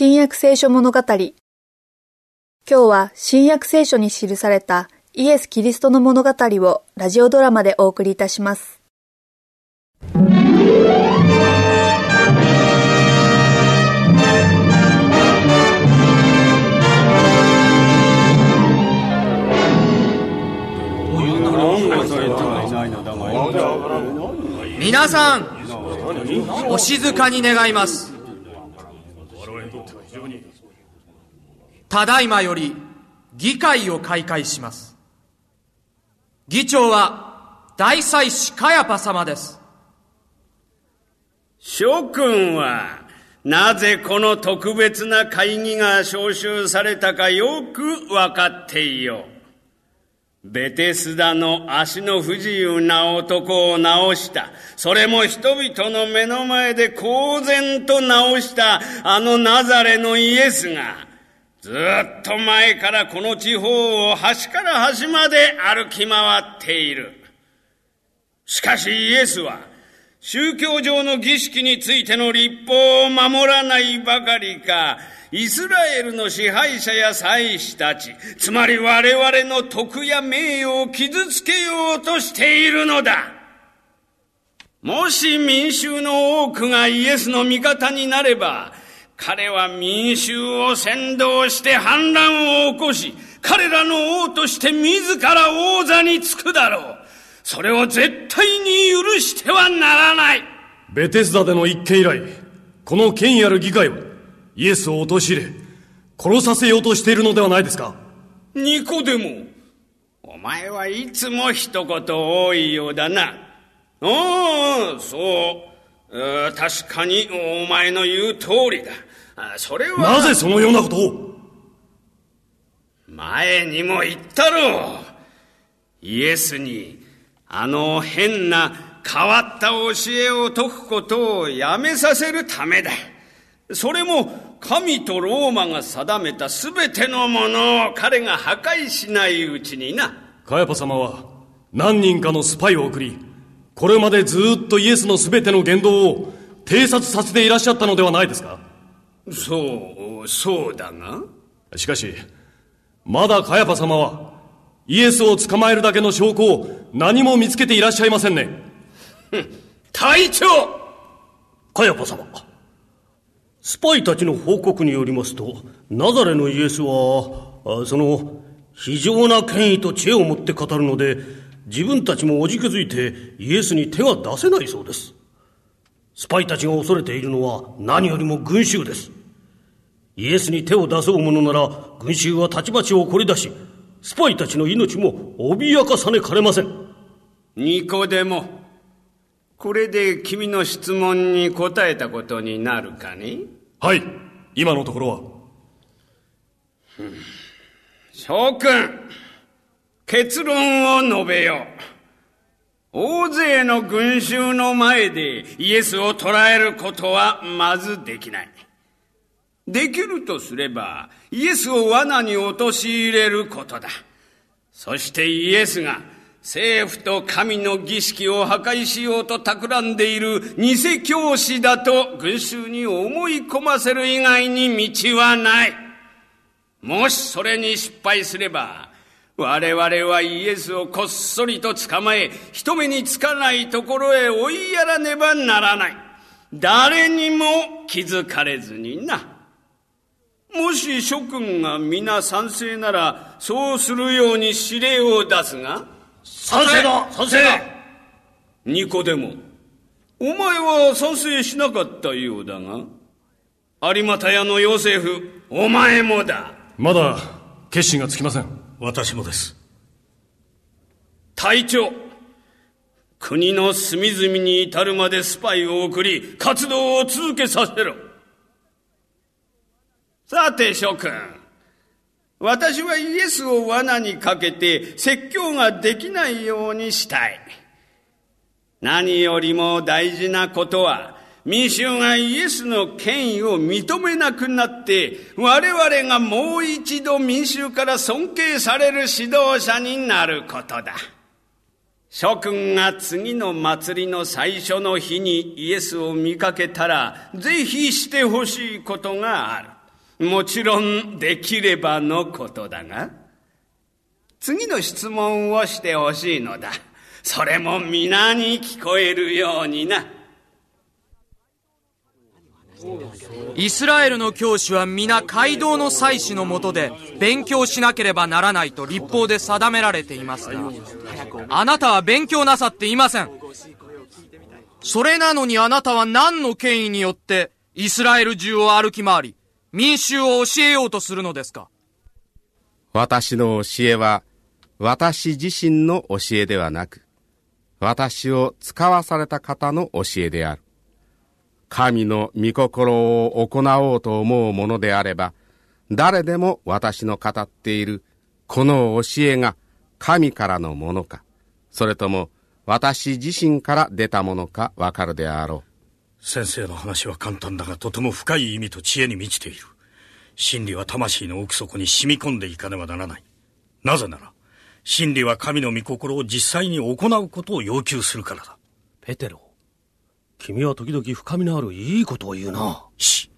新約聖書物語。今日は新約聖書に記されたイエス・キリストの物語をラジオドラマでお送りいたします。皆さんお静かに願いますただいまより議会を開会します。議長は大祭司カヤパ様です。諸君は、なぜこの特別な会議が招集されたかよくわかっていよう。ベテスダの足の不自由な男を治した。それも人々の目の前で公然と治したあのナザレのイエスが、ずっと前からこの地方を端から端まで歩き回っている。しかしイエスは、宗教上の儀式についての立法を守らないばかりか、イスラエルの支配者や祭司たち、つまり我々の徳や名誉を傷つけようとしているのだ。もし民衆の多くがイエスの味方になれば、彼は民衆を先導して反乱を起こし、彼らの王として自ら王座につくだろう。それを絶対に許してはならない。ベテスダでの一件以来、この権威ある議会は、イエスを陥れ、殺させようとしているのではないですかニコデモ、お前はいつも一言多いようだな。ああ、そう。確かにお前の言う通りだ。それは。なぜそのようなことを？前にも言ったろう。イエスにあの変な変わった教えを説くことをやめさせるためだ。それも神とローマが定めた全てのものを彼が破壊しないうちにな。カヤパ様は何人かのスパイを送りこれまでずっとイエスの全ての言動を偵察させていらっしゃったのではないですか？そう、そうだが？しかし、まだカヤパ様は、イエスを捕まえるだけの証拠を何も見つけていらっしゃいませんね。隊長カヤパ様。スパイたちの報告によりますと、ナザレのイエスは、その、非常な権威と知恵を持って語るので、自分たちもおじけづいてイエスに手は出せないそうです。スパイたちが恐れているのは何よりも群衆です。イエスに手を出そうものなら、群衆はたちまちを凝り出し、スパイたちの命も脅かさねかれません。ニコデモ、これで君の質問に答えたことになるかねはい、今のところは。諸君、結論を述べよう。大勢の群衆の前でイエスを捕らえることはまずできない。できるとすれば、イエスを罠に陥れることだ。そしてイエスが政府と神の儀式を破壊しようと企んでいる偽教師だと群衆に思い込ませる以外に道はない。もしそれに失敗すれば、我々はイエスをこっそりと捕まえ、人目につかないところへ追いやらねばならない。誰にも気づかれずにな。もし諸君が皆賛成なら、そうするように指令を出すが。賛成だ賛成だニコデモ、お前は賛成しなかったようだが。有股屋のヨセフ、お前もだ。まだ決心がつきません。私もです。隊長、国の隅々に至るまでスパイを送り、活動を続けさせろ。さて諸君、私はイエスを罠にかけて説教ができないようにしたい。何よりも大事なことは、民衆がイエスの権威を認めなくなって、我々がもう一度民衆から尊敬される指導者になることだ。諸君が次の祭りの最初の日にイエスを見かけたら、ぜひしてほしいことがある。もちろんできればのことだが、次の質問をしてほしいのだ。それも皆に聞こえるようにな。イスラエルの教師は皆街道の祭司のもとで勉強しなければならないと立法で定められていますが、あなたは勉強なさっていません。それなのにあなたは何の権威によってイスラエル中を歩き回り、民衆を教えようとするのですか？私の教えは、私自身の教えではなく、私を使わされた方の教えである。神の御心を行おうと思うものであれば、誰でも私の語っているこの教えが神からのものか、それとも私自身から出たものかわかるであろう。先生の話は簡単だがとても深い意味と知恵に満ちている。真理は魂の奥底に染み込んでいかねばならない。なぜなら、真理は神の御心を実際に行うことを要求するからだ。ペテロ、君は時々深みのあるいいことを言うな。し。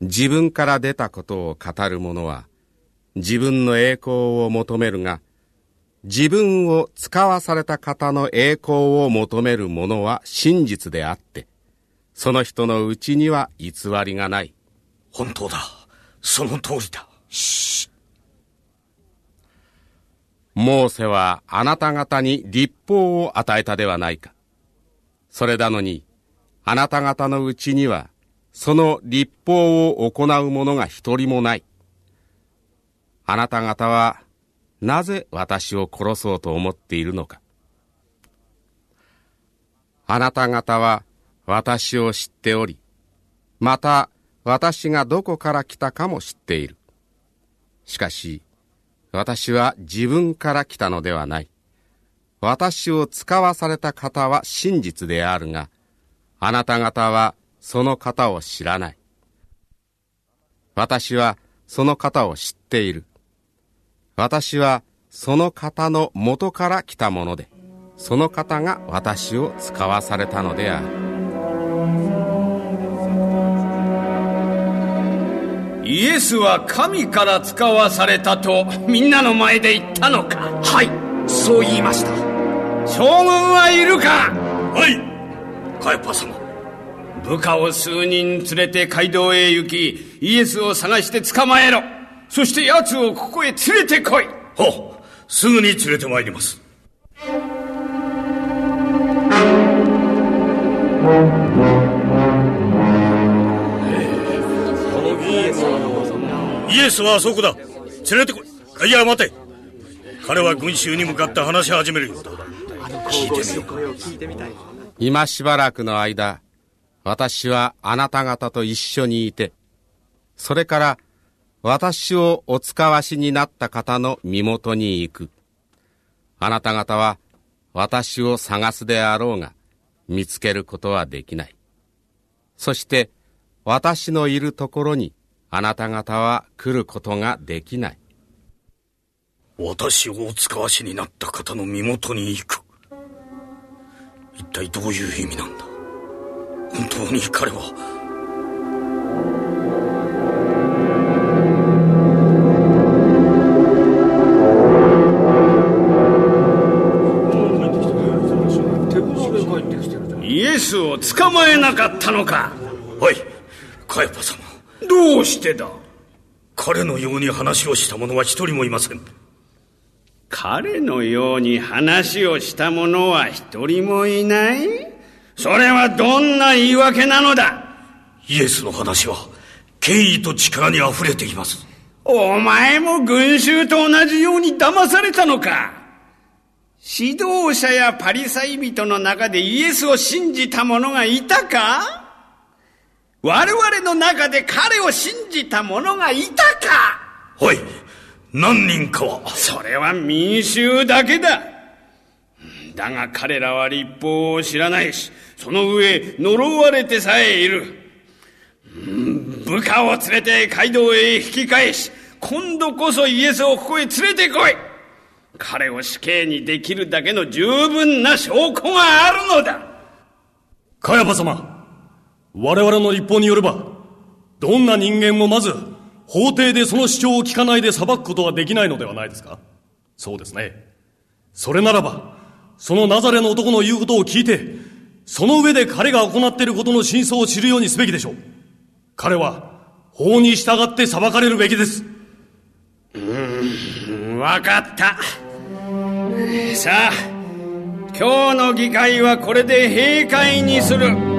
自分から出たことを語る者は、自分の栄光を求めるが、自分を使わされた方の栄光を求める者は真実であって、その人のうちには偽りがない。本当だ。その通りだ。しモーセはあなた方に立法を与えたではないか。それなのに、あなた方のうちには、その立法を行う者が一人もない。あなた方は、なぜ私を殺そうと思っているのか。あなた方は私を知っており、また私がどこから来たかも知っている。しかし、私は自分から来たのではない。私を使わされた方は真実であるが、あなた方はその方を知らない。私はその方を知っている。私はその方の元から来たもので、その方が私を使わされたのである。イエスは神から使わされたとみんなの前で言ったのか。はいそう言いました。将軍はいるか。はい。カヤパ様。部下を数人連れて街道へ行きイエスを探して捕まえろそして奴をここへ連れてこい。はすぐに連れて参ります。イエスはあそこだ。連れてこい。いや待て。彼は群衆に向かって話し始めるようだ。聞いてみよう今しばらくの間私はあなた方と一緒にいてそれから私をお使わしになった方の身元に行くあなた方は私を探すであろうが見つけることはできないそして私のいるところにあなた方は来ることができない。私をお使わしになった方の身元に行く。一体どういう意味なんだ？本当に彼は。イエスを捕まえなかったのかはい、カヤパ様。どうしてだ？彼のように話をした者は一人もいません。彼のように話をした者は一人もいない？それはどんな言い訳なのだ？イエスの話は権威と力に溢れています。お前も群衆と同じように騙されたのか？指導者やパリサイ人の中でイエスを信じた者がいたか？我々の中で彼を信じた者がいたか？はい。何人かは？それは民衆だけだ。だが彼らは立法を知らないし、その上呪われてさえいる。部下を連れて街道へ引き返し、今度こそイエスをここへ連れてこい彼を死刑にできるだけの十分な証拠があるのだカヤパ様我々の立法によれば、どんな人間もまず、法廷でその主張を聞かないで裁くことはできないのではないですか？そうですね。それならば、そのナザレの男の言うことを聞いて、その上で彼が行っていることの真相を知るようにすべきでしょう。彼は、法に従って裁かれるべきです。うーん、わかった。さあ、今日の議会はこれで閉会にする。